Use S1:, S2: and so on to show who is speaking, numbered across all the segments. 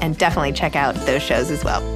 S1: and definitely check out those shows as well.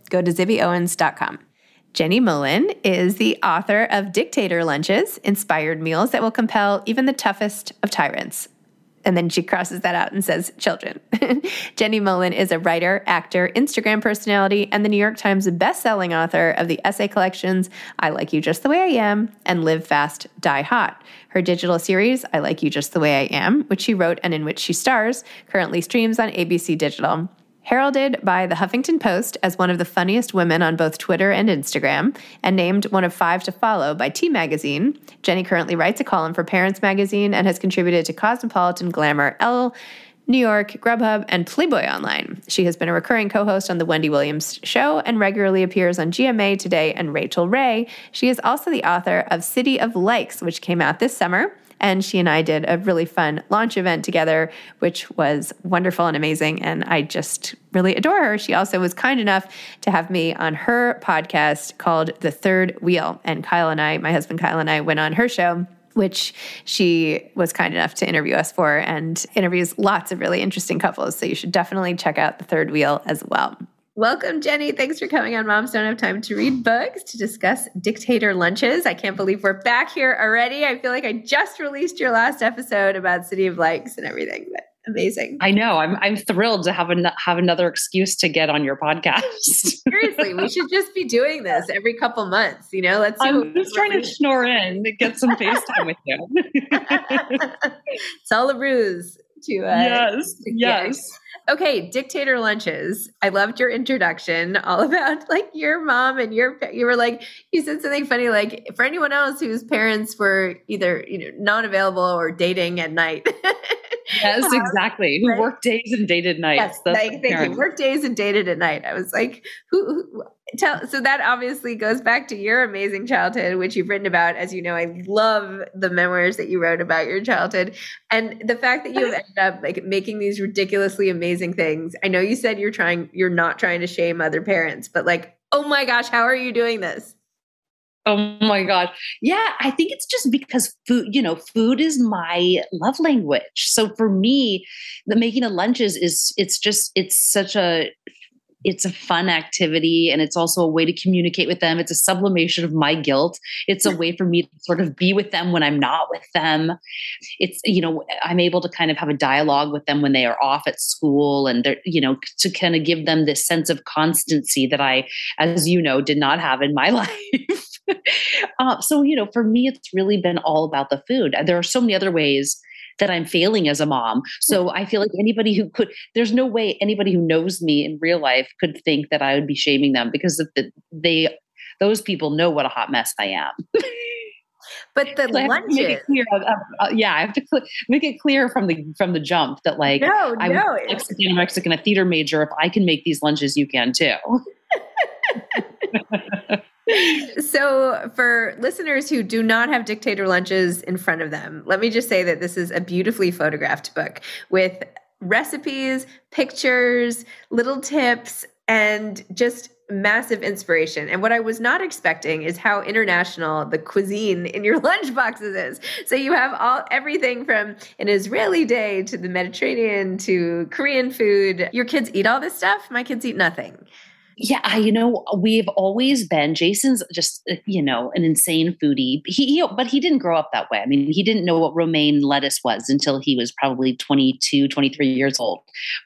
S1: go to zibbyowens.com. Jenny Mollen is the author of Dictator Lunches, inspired meals that will compel even the toughest of tyrants. And then she crosses that out and says children. Jenny Mollen is a writer, actor, Instagram personality, and the New York Times bestselling author of the essay collections I Like You Just the Way I Am and Live Fast, Die Hot. Her digital series, I Like You Just the Way I Am, which she wrote and in which she stars, currently streams on ABC Digital. Heralded by the Huffington Post as one of the funniest women on both Twitter and Instagram, and named one of five to follow by T Magazine, Jenny currently writes a column for Parents Magazine and has contributed to Cosmopolitan, Glamour, Elle, New York, Grubhub, and Playboy Online. She has been a recurring co host on The Wendy Williams Show and regularly appears on GMA Today and Rachael Ray. She is also the author of City of Likes, which came out this summer. And she and I did a really fun launch event together, which was wonderful and amazing. And I just really adore her. She also was kind enough to have me on her podcast called The Third Wheel. And Kyle and I, my husband Kyle and I, went on her show which she was kind enough to interview us for and interviews lots of really interesting couples. So you should definitely check out The Third Wheel as well. Welcome, Jenny. Thanks for coming on Moms Don't Have Time to Read Books to discuss dictator lunches. I can't believe we're back here already. I feel like I just released your last episode about City of Likes and everything. But Amazing.
S2: I know. I'm I'm thrilled to have an, have another excuse to get on your podcast.
S1: Seriously, we should just be doing this every couple months. You know, let's.
S2: I'm just trying to snore in to get some FaceTime with you.
S1: it's all a ruse to uh,
S2: yes, to yes.
S1: Okay, dictator lunches. I loved your introduction, all about like your mom and your. You were like you said something funny, like for anyone else whose parents were either you know not available or dating at night.
S2: yes, um, exactly. Who right? worked days and dated nights.
S1: Yes, thank, thank you. Worked days and dated at night. I was like, who, who tell so that obviously goes back to your amazing childhood which you've written about as you know i love the memoirs that you wrote about your childhood and the fact that you have ended up like making these ridiculously amazing things i know you said you're trying you're not trying to shame other parents but like oh my gosh how are you doing this
S2: Oh my God. Yeah, I think it's just because food, you know, food is my love language. So for me, the making of lunches is it's just it's such a it's a fun activity and it's also a way to communicate with them. It's a sublimation of my guilt. It's a way for me to sort of be with them when I'm not with them. It's, you know, I'm able to kind of have a dialogue with them when they are off at school and they're, you know, to kind of give them this sense of constancy that I, as you know, did not have in my life. uh, so, you know, for me, it's really been all about the food. There are so many other ways that I'm failing as a mom. So I feel like anybody who could, there's no way anybody who knows me in real life could think that I would be shaming them because the, they, those people know what a hot mess I am.
S1: But the so lunches,
S2: clear, uh, uh, yeah, I have to cl- make it clear from the from the jump that like
S1: no, I'm no,
S2: Mexican, Mexican, a theater major. If I can make these lunches, you can too.
S1: so, for listeners who do not have dictator lunches in front of them, let me just say that this is a beautifully photographed book with recipes, pictures, little tips, and just massive inspiration. And what I was not expecting is how international the cuisine in your lunch boxes is. So you have all everything from an Israeli day to the Mediterranean to Korean food. Your kids eat all this stuff. My kids eat nothing.
S2: Yeah, you know, we've always been. Jason's just, uh, you know, an insane foodie. He, he, but he didn't grow up that way. I mean, he didn't know what romaine lettuce was until he was probably 22, 23 years old.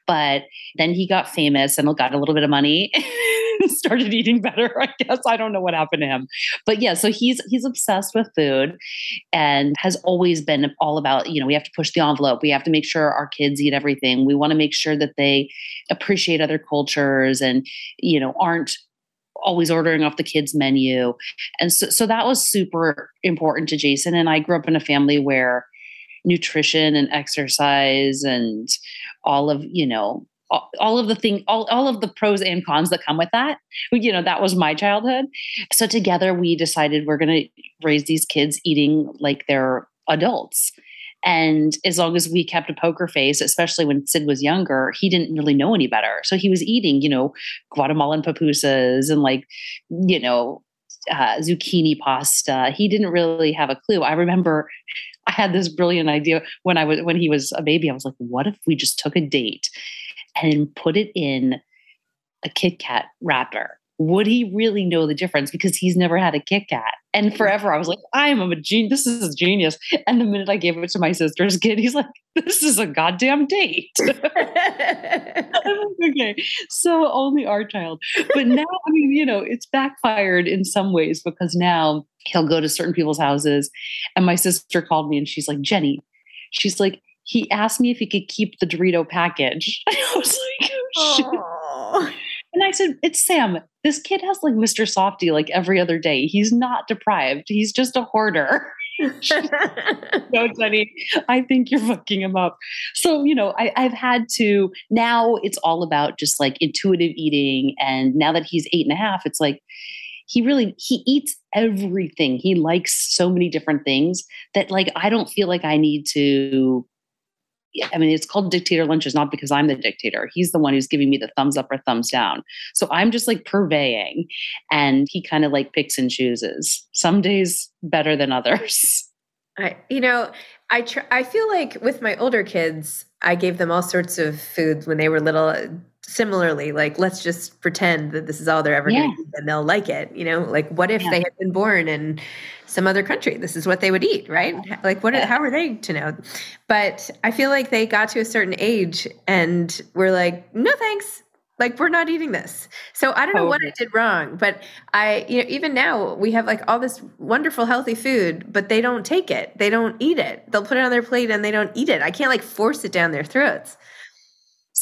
S2: But then he got famous and got a little bit of money started eating better. I guess I don't know what happened to him, but yeah. So he's he's obsessed with food, and has always been all about you know we have to push the envelope. We have to make sure our kids eat everything. We want to make sure that they appreciate other cultures and you know aren't always ordering off the kids menu and so, so that was super important to jason and i grew up in a family where nutrition and exercise and all of you know all, of the thing all, all of the pros and cons that come with that you know that was my childhood so together we decided we're going to raise these kids eating like they're adults and as long as we kept a poker face, especially when Sid was younger, he didn't really know any better. So he was eating, you know, Guatemalan pupusas and like, you know, uh, zucchini pasta. He didn't really have a clue. I remember I had this brilliant idea when I was when he was a baby. I was like, what if we just took a date and put it in a Kit Kat wrapper. Would he really know the difference? Because he's never had a Kit Kat. And forever I was like, I am a genius. This is a genius. And the minute I gave it to my sister's kid, he's like, this is a goddamn date. okay. So only our child. But now, I mean, you know, it's backfired in some ways because now he'll go to certain people's houses. And my sister called me and she's like, Jenny, she's like, he asked me if he could keep the Dorito package. I was like, oh, shit. and I said, It's Sam. This kid has like Mr. Softee like every other day. He's not deprived. He's just a hoarder. no, Jenny, I think you're fucking him up. So, you know, I, I've had to now it's all about just like intuitive eating. And now that he's eight and a half, it's like he really he eats everything. He likes so many different things that like I don't feel like I need to I mean, it's called dictator lunches, not because I'm the dictator. He's the one who's giving me the thumbs up or thumbs down. So I'm just like purveying, and he kind of like picks and chooses. Some days better than others.
S1: I, you know, I tr- I feel like with my older kids, I gave them all sorts of food when they were little similarly like let's just pretend that this is all they're ever
S2: Yeah.
S1: going to eat and they'll like it you know? Like what if
S2: Yeah.
S1: they had been born in some other country? This is what they would eat right? Like what how are they to know? But i feel like they got to a certain age and we're like no thanks. Like we're not eating this. So i don't know what i did wrong but i you know even now we have like all this wonderful healthy food but they don't take it. They don't eat it. They'll put it on their plate and they don't eat it. I can't like force it down their throats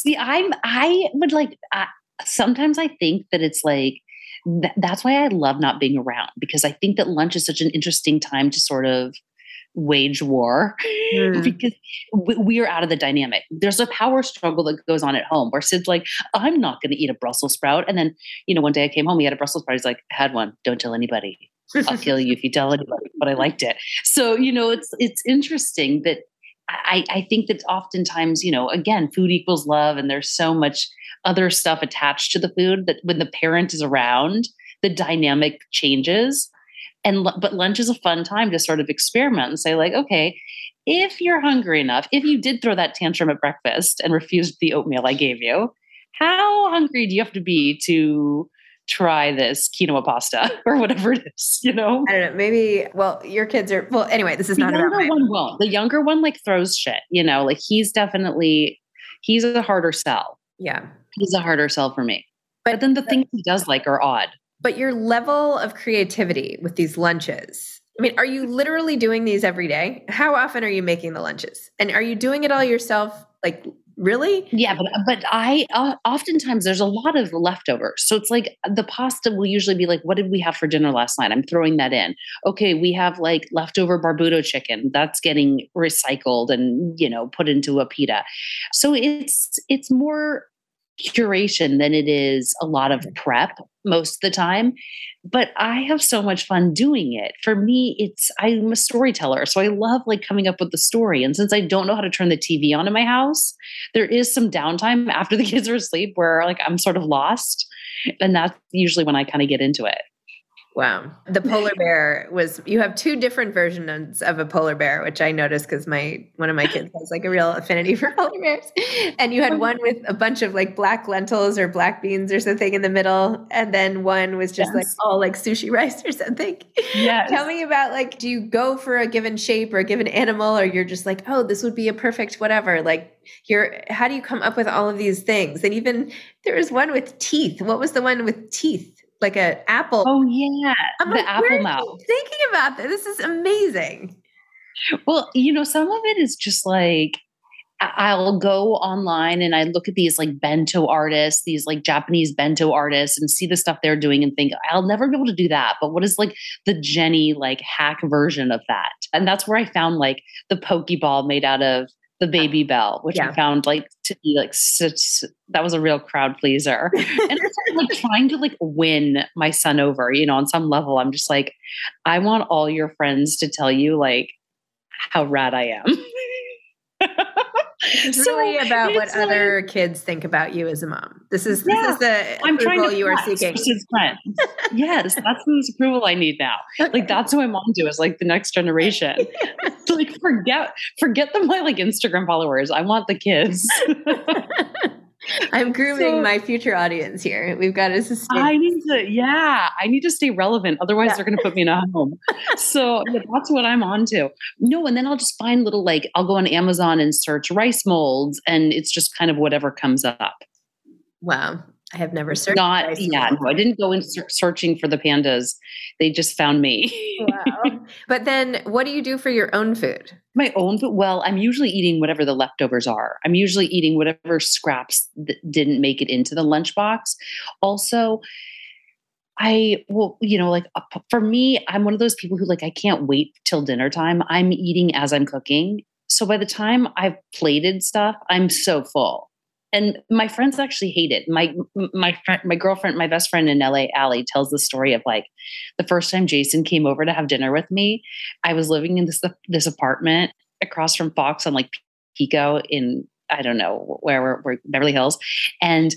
S2: See, I'm I would like uh, sometimes I think that it's like th- that's why I love not being around because I think that lunch is such an interesting time to sort of wage war
S1: Mm.
S2: because we, we are out of the dynamic. There's a power struggle that goes on at home where Sid's like, I'm not going to eat a Brussels sprout. And then, you know, one day I came home, he had a Brussels sprout. He's like, I had one. Don't tell anybody. I'll kill you if you tell anybody, but I liked it. So, you know, it's it's interesting that I, I think that oftentimes, you know, again, food equals love, and there's so much other stuff attached to the food that when the parent is around, the dynamic changes. And but lunch is a fun time to sort of experiment and say, like, okay, if you're hungry enough, if you did throw that tantrum at breakfast and refused the oatmeal I gave you, how hungry do you have to be to try this quinoa pasta or whatever it is, you know?
S1: I don't know. Maybe. Well, your kids are. Well, anyway, this is
S2: The
S1: not about
S2: younger
S1: my.
S2: one won't. The younger one like throws shit, you know, like he's definitely he's a harder sell.
S1: Yeah,
S2: He's a harder sell for me.
S1: But-
S2: But, then the things he does like are odd.
S1: but your level of creativity with these lunches. I mean, are you literally doing these every day? How often are you making the lunches? And are you doing it all yourself? Like, really?
S2: Yeah, but but I uh, oftentimes there's a lot of leftovers. So it's like the pasta will usually be like, what did we have for dinner last night? I'm throwing that in. Okay, we have like leftover barbuto chicken that's getting recycled and you know put into a pita. So it's it's more curation than it is a lot of mm-hmm. prep most of the time but i have so much fun doing it. For me it's i'm a storyteller so i love like coming up with the story and since i don't know how to turn the tv on in my house there is some downtime after the kids are asleep where like i'm sort of lost and that's usually when i kind of get into it
S1: Wow. The polar bear was. You have two different versions of a polar bear, which I noticed because my one of my kids has like a real affinity for polar bears. And you had one with a bunch of like black lentils or black beans or something in the middle, and then one was just like all like sushi rice or something.
S2: Yes.
S1: Tell me about like, do you go for a given shape or a given animal, or you're just like, oh, this would be a perfect whatever? Like, you're. How do you come up with all of these things? And even there was one with teeth. What was the one with teeth? Like an apple.
S2: oh yeah
S1: I'm
S2: the
S1: like,
S2: apple mouth
S1: Thinking about this, this is amazing.
S2: Well, you know, some of it is just like I'll go online and I look at these like bento artists, these like Japanese bento artists, and see the stuff they're doing and think, I'll never be able to do that. But what is like the Jenny like hack version of that? And that's where I found like the Pokeball made out of the Babybel, which
S1: Yeah.
S2: I found like to be like such that was a real crowd pleaser. and it's like trying to like win my son over, you know, on some level. I'm just like, I want all your friends to tell you like how rad I am.
S1: It's
S2: So
S1: really about what
S2: like-
S1: other kids think about you as a mom. This is
S2: Yeah,
S1: this is the
S2: I'm trying to
S1: you are seeking.
S2: yes, that's the approval I need now. Like that's who I'm on to is like the next generation. like forget forget the my like Instagram followers. I want the kids.
S1: I'm grooming
S2: So-
S1: my future audience here. We've got to sustain.
S2: I need to, yeah, I need to stay relevant. Otherwise,
S1: Yeah.
S2: they're going to put me in a home. so yeah, that's what I'm on to. No, and then I'll just find little, like, I'll go on Amazon and search rice molds, and it's just kind of whatever comes up.
S1: wow, I have never searched.
S2: Not, yeah, no, I didn't go in searching for the pandas. They just found me.
S1: Wow. But then, what do you do for your own food?
S2: My own food. Well, I'm usually eating whatever the leftovers are. I'm usually eating whatever scraps that didn't make it into the lunchbox. Also, I well, you know, like uh, for me, I'm one of those people who like I can't wait till dinner time. I'm eating as I'm cooking. So by the time I've plated stuff, I'm so full. And my friends actually hate it. My my friend, my girlfriend, my best friend in LA, Allie, tells the story of like the first time Jason came over to have dinner with me. I was living in this this apartment across from Fox on like Pico in I don't know where we're Beverly Hills, and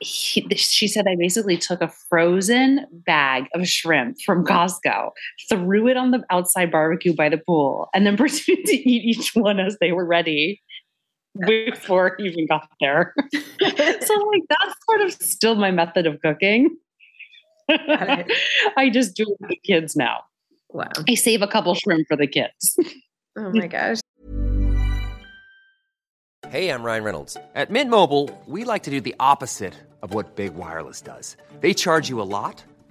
S2: he, she said I basically took a frozen bag of shrimp from Costco, threw it on the outside barbecue by the pool, and then proceeded to eat each one as they were ready. Before he even got there. so like that's sort of still my method of cooking. I just do it with the kids now.
S1: Wow.
S2: I save a couple shrimp for the kids.
S1: Oh my gosh.
S3: Hey, I'm Ryan Reynolds. At Mint Mobile, we like to do the opposite of what Big Wireless does. They charge you a lot,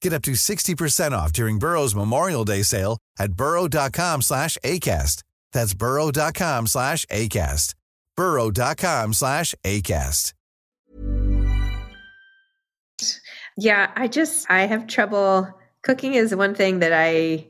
S4: Get up to 60% off during Burrow's Memorial Day sale at burrow.com slash ACAST. That's burrow.com slash ACAST. burrow.com slash ACAST.
S1: Yeah, I just, I have trouble. Cooking is one thing that I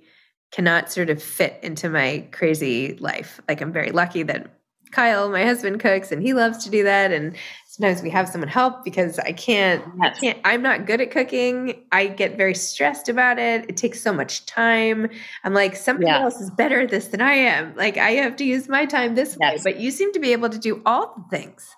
S1: cannot sort of fit into my crazy life. Like, I'm very lucky that Kyle, my husband, cooks and he loves to do that. And sometimes we have someone help because I can't, yes. I can't, I'm not good at cooking. I get very stressed about it. It takes so much time. I'm like, somebody yeah. else is better at this than I am. Like, I have to use my time this yes. way. But you seem to be able to do all the things.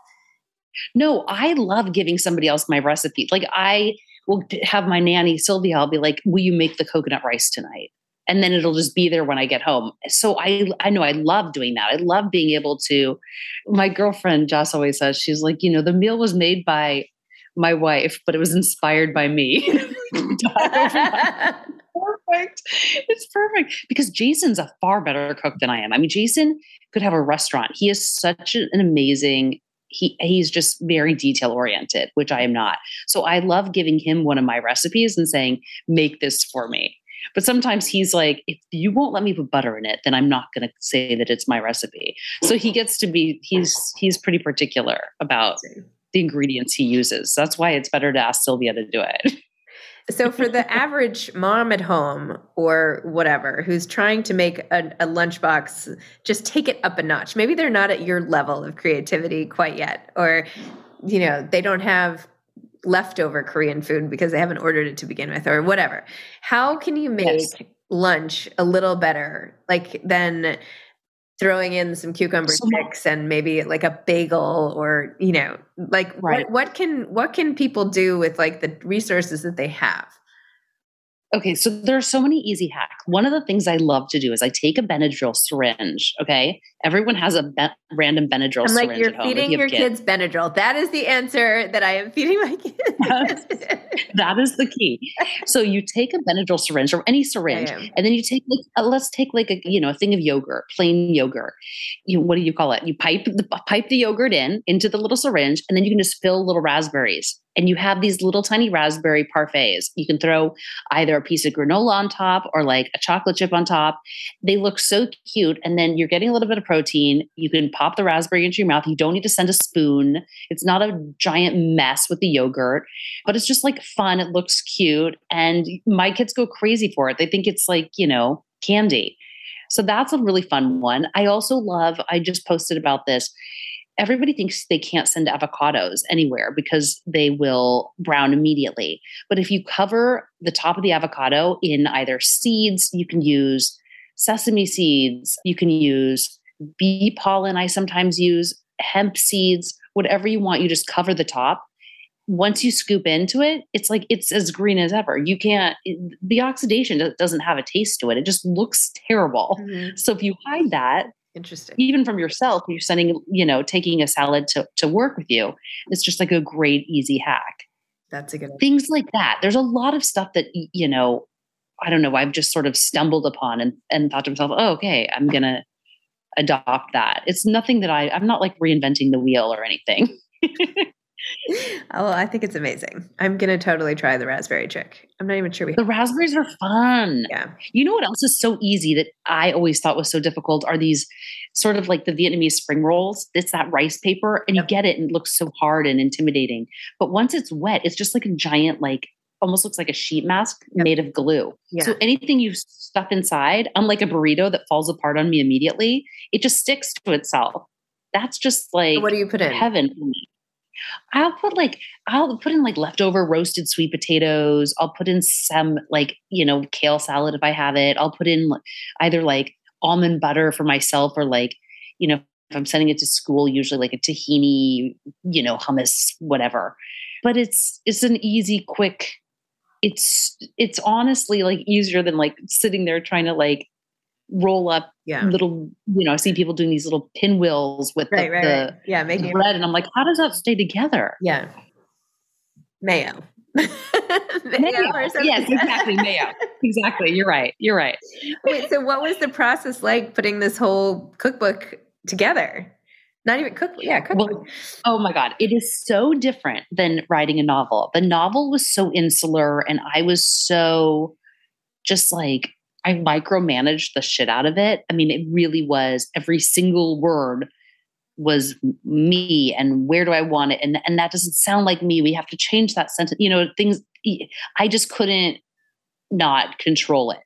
S2: No, I love giving somebody else my recipe. Like, I, will have my nanny Sylvia. I'll be like, "Will you make the coconut rice tonight?" And then it'll just be there when I get home. So I I know I love doing that. I love being able to. My girlfriend Joss always says she's like, you know, the meal was made by my wife, but it was inspired by me. perfect. It's perfect because Jason's a far better cook than I am. I mean, Jason could have a restaurant. He is such an amazing he he's just very detail oriented, which I am not. So I love giving him one of my recipes and saying, "Make this for me." But sometimes he's like, "If you won't let me put butter in it, then I'm not going to say that it's my recipe." So he gets to be he's he's pretty particular about the ingredients he uses. That's why it's better to ask Sylvia to do it.
S1: so for the average mom at home or whatever who's trying to make a, a lunchbox just take it up a notch maybe they're not at your level of creativity quite yet or you know they don't have leftover korean food because they haven't ordered it to begin with or whatever how can you make yes. lunch a little better like then throwing in some cucumber so, sticks and maybe like a bagel or you know like right. what, what can what can people do with like the resources that they have
S2: Okay, so there are so many easy hacks. One of the things I love to do is I take a Benadryl syringe. Okay, everyone has a be- random Benadryl I'm
S1: like, you're feeding you your kids. kids. Benadryl. That is the answer that I am feeding my kids.
S2: that is the key. So you take a Benadryl syringe or any syringe, and then you take like uh, let's take like a you know a thing of yogurt, plain yogurt. You what do you call it? You pipe the pipe the yogurt in into the little syringe, and then you can just fill little raspberries and you have these little tiny raspberry parfaits. You can throw either a piece of granola on top or like a chocolate chip on top. They look so cute. And then you're getting a little bit of protein. You can pop the raspberry into your mouth. You don't need to send a spoon. It's not a giant mess with the yogurt, but it's just like fun. It looks cute. And my kids go crazy for it. They think it's like, you know, candy. So that's a really fun one. I also love, I just posted about this everybody thinks they can't send avocados anywhere because they will brown immediately. But if you cover the top of the avocado in either seeds, you can use sesame seeds, you can use bee pollen, I sometimes use hemp seeds, whatever you want, you just cover the top. Once you scoop into it, it's like it's as green as ever. You can't, the oxidation doesn't have a taste to it. It just looks terrible. Mm-hmm. So if you hide that,
S1: Interesting.
S2: Even from yourself, you're sending, you know, taking a salad to, to work with you. It's just like a great, easy hack.
S1: That's a good
S2: Things like that. There's a lot of stuff that, you know, I don't know, I've just sort of stumbled upon and, and thought to myself, oh, okay, I'm going to adopt that. It's nothing that I, I'm not like reinventing the wheel or anything.
S1: Oh, I think it's amazing. I'm gonna totally try the raspberry trick. I'm not even sure we.
S2: The raspberries are fun.
S1: Yeah.
S2: You know what else is so easy that I always thought was so difficult are these sort of like the Vietnamese spring rolls. It's that rice paper, and you get it, and it looks so hard and intimidating. But once it's wet, it's just like a giant, like almost looks like a sheet mask made of glue.
S1: Yeah.
S2: So anything you stuff inside, unlike a burrito that falls apart on me immediately, it just sticks to itself. That's just like
S1: what do you put in?
S2: heaven for me. I'll put like I'll put in like leftover roasted sweet potatoes. I'll put in some like you know kale salad if I have it. I'll put in either like almond butter for myself or like you know if I'm sending it to school, usually like a tahini, you know hummus, whatever. But it's it's an easy, quick. It's it's honestly like easier than like sitting there trying to like roll up
S1: Yeah.
S2: little you know i see people doing these little pinwheels with
S1: Right,
S2: the,
S1: right,
S2: the
S1: right. Yeah, making
S2: bread and i'm like how does that stay together
S1: Yeah. Mayo.
S2: Mayo.
S1: something.
S2: Yes, exactly. Mayo. Exactly. You're right. You're right.
S1: Wait, so what was the process like putting this whole cookbook together? Not even cookbook. Yeah, cookbook.
S2: Well, oh my God. It is so different than writing a novel. The novel was so insular and I was so just like, I micromanaged the shit out of it. I mean, it really was every single word was me and where do I want it? And, and that doesn't sound like me. We have to change that sentence. You know, things I just couldn't not control it.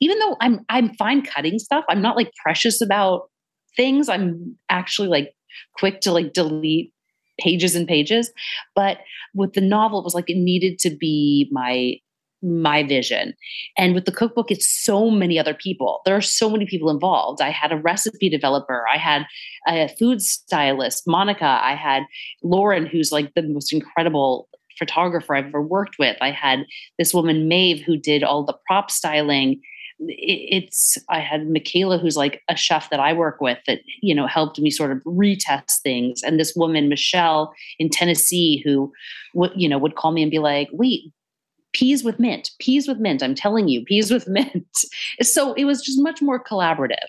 S2: Even though I'm I'm fine cutting stuff, I'm not like precious about things. I'm actually like quick to like delete pages and pages. But with the novel, it was like it needed to be my my vision. And with the cookbook, it's so many other people. There are so many people involved. I had a recipe developer, I had a food stylist, Monica, I had Lauren, who's like the most incredible photographer I've ever worked with. I had this woman, Maeve, who did all the prop styling. It's I had Michaela, who's like a chef that I work with, that you know helped me sort of retest things, and this woman Michelle in Tennessee, who would you know would call me and be like, "Wait, peas with mint, peas with mint. I'm telling you, peas with mint. So it was just much more collaborative.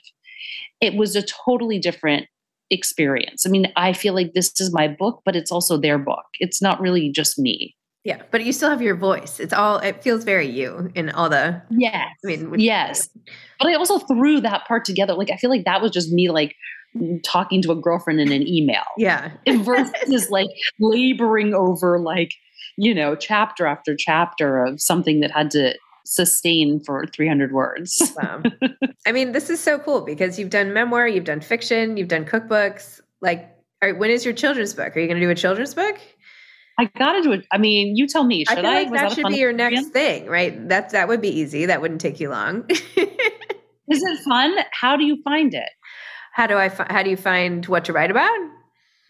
S2: It was a totally different experience. I mean, I feel like this is my book, but it's also their book. It's not really just me.
S1: Yeah, but you still have your voice. It's all. It feels very you in all the.
S2: Yes.
S1: I mean,
S2: yes. But I also threw that part together. Like, I feel like that was just me, like, talking to a girlfriend in an email
S1: Yeah.
S2: versus like laboring over, like, you know, chapter after chapter of something that had to sustain for 300 words.
S1: Wow. I mean, this is so cool because you've done memoir, you've done fiction, you've done cookbooks. Like, right, when is your children's book? Are you going to do a children's book?
S2: I gotta do it. I mean, you tell me. Should
S1: I feel like
S2: Was
S1: that
S2: a
S1: should be your
S2: experience?
S1: next thing, right? That that would be easy. That wouldn't take you long.
S2: Is it fun? How do you find it?
S1: how do I? Fi- how do you find what to write about?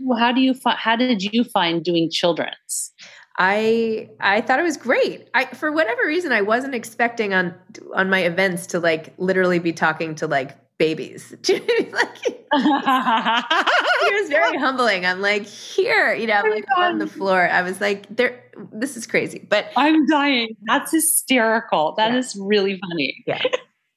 S2: Well, how do you find? How did you find doing children's?
S1: I I thought it was great. I for whatever reason I wasn't expecting on on my events to like literally be talking to like babies. like it was very humbling. I'm like, here, you know, I'm oh like on the floor. I was like, there this is crazy. But
S2: I'm dying. That's hysterical. That
S1: Yeah.
S2: is really funny.
S1: yeah.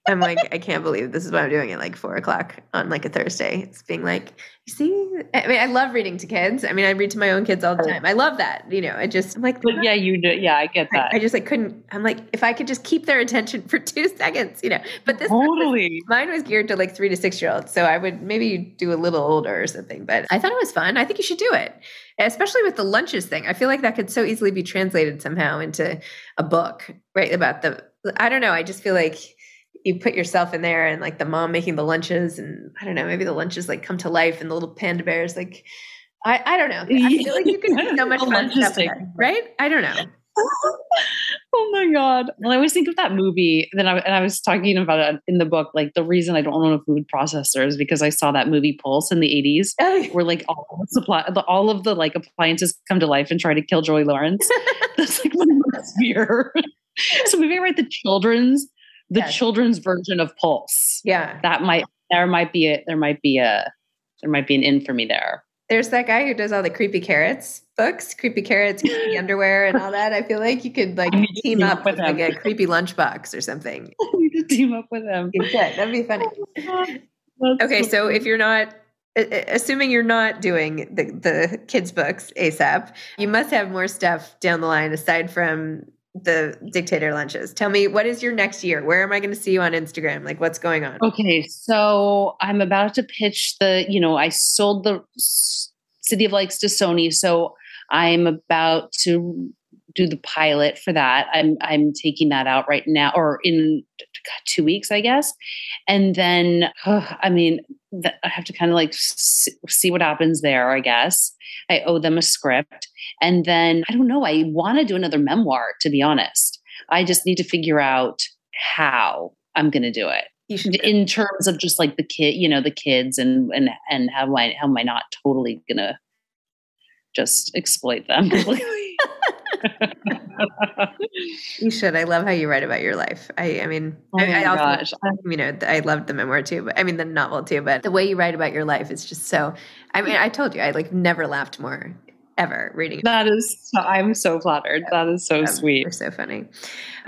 S1: I'm like, I can't believe this is what I'm doing at like four o'clock on like a Thursday. It's being like, you see, I mean, I love reading to kids. I mean, I read to my own kids all the time. I love that. You know, I just, I'm like,
S2: But yeah, you do. Yeah, I get that.
S1: I, I just, I couldn't, I'm like, if I could just keep their attention for two seconds, you know, but this,
S2: totally.
S1: mine was geared to like three to six year olds. So I would maybe do a little older or something, but I thought it was fun. I think you should do it, especially with the lunches thing. I feel like that could so easily be translated somehow into a book, right? About the, I don't know. I just feel like you put yourself in there and like the mom making the lunches and I don't know, maybe the lunches like come to life and the little panda bears like I, I don't know. I feel like you can do so much fun stuff that, right? I don't know.
S2: oh my god! Well, I always think of that movie. Then I and I was talking about it in the book. Like the reason I don't own a food processor is because I saw that movie Pulse in the '80s, where like all the supply, the, all of the like appliances come to life and try to kill Joey Lawrence. That's like my fear. so maybe I write the children's, the
S1: Yes.
S2: children's version of Pulse.
S1: Yeah.
S2: That might there might be a there might be a there might be an in for me there.
S1: There's that guy who does all the creepy carrots books, creepy carrots, creepy underwear, and all that. I feel like you could like team, team up, with, with like a creepy lunchbox or something.
S2: you could team up with him.
S1: That'd be funny. Oh okay, so if you're not assuming you're not doing the, the kids books asap you must have more stuff down the line aside from the dictator lunches. Tell me what is your next year? Where am i going to see you on instagram? Like what's going on?
S2: Okay so i'm about to pitch the you know i sold the city of likes to sony so i'm about to do the pilot for that i'm i'm taking that out right now or in two weeks i guess and then oh, i mean I have to kind of like see what happens there, I guess. I owe them a script. And then I don't know, I want to do another memoir, to be honest. I just need to figure out how I'm going to do it. You should in terms of just like the kid, you know, the kids and and and how am I how am I not totally gonna just exploit them?
S1: you should. I love how you write about your life. I, I mean,
S2: oh I,
S1: I
S2: also,
S1: gosh. you know, I loved the memoir too, but I mean, the novel too, but the way you write about your life is just so, I mean, I told you, I like never laughed more ever reading.
S2: That is, I'm so flattered. That is so um, sweet.
S1: You're so funny.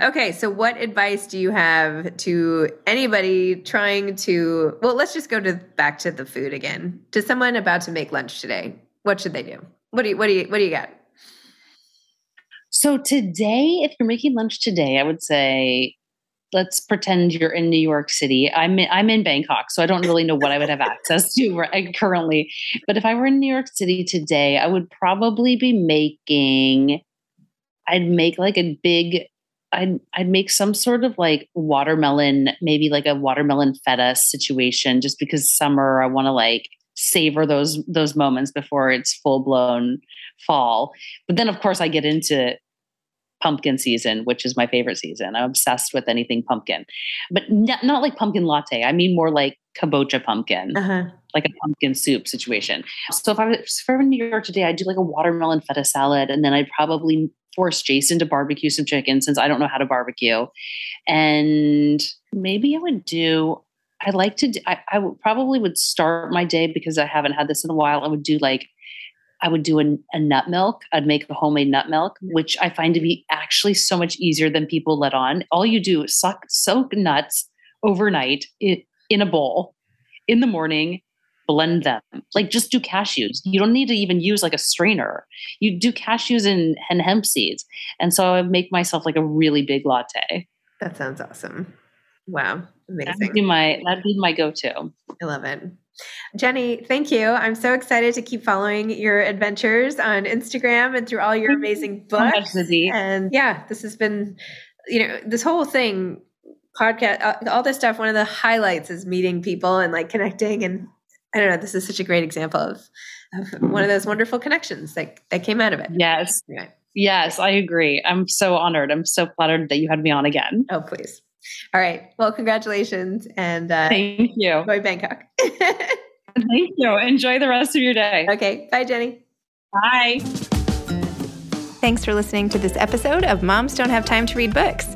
S1: Okay. So what advice do you have to anybody trying to, well, let's just go to back to the food again, to someone about to make lunch today. What should they do? What do you, what do you, what do you got?
S2: So today, if you're making lunch today, I would say let's pretend you're in New York City. I'm in, I'm in Bangkok, so I don't really know what I would have access to currently. But if I were in New York City today, I would probably be making. I'd make like a big. I'd I'd make some sort of like watermelon, maybe like a watermelon feta situation, just because summer. I want to like savor those those moments before it's full blown fall. But then, of course, I get into pumpkin season, which is my favorite season. I'm obsessed with anything pumpkin, but not, not like pumpkin latte. I mean more like kabocha pumpkin, uh-huh. like a pumpkin soup situation. So if I was if I were in New York today, I'd do like a watermelon feta salad, and then I'd probably force Jason to barbecue some chicken since I don't know how to barbecue, and maybe I would do. I like to. Do, I, I would probably would start my day because I haven't had this in a while. I would do like I would do a, a, nut milk. I'd make a homemade nut milk, which I find to be actually so much easier than people let on. All you do is suck, soak nuts overnight in, in a bowl in the morning, blend them. Like just do cashews. You don't need to even use like a strainer. You do cashews and, and hemp seeds. And so I make myself like a really big latte.
S1: That sounds awesome. Wow. Amazing.
S2: That'd be my that'd be my go-to.
S1: I love it. Jenny, thank you. I'm so excited to keep following your adventures on Instagram and through all your amazing books. and yeah, this has been, you know, this whole thing, podcast, uh, all this stuff. One of the highlights is meeting people and like connecting. And I don't know, this is such a great example of, of one of those wonderful connections that, that came out of it.
S2: Yes. Anyway. Yes, I agree. I'm so honored. I'm so flattered that you had me on again.
S1: Oh, please. All right. Well, congratulations and uh,
S2: thank you.
S1: Enjoy Bangkok.
S2: thank you. Enjoy the rest of your day.
S1: Okay. Bye, Jenny.
S2: Bye.
S1: Thanks for listening to this episode of Moms Don't Have Time to Read Books.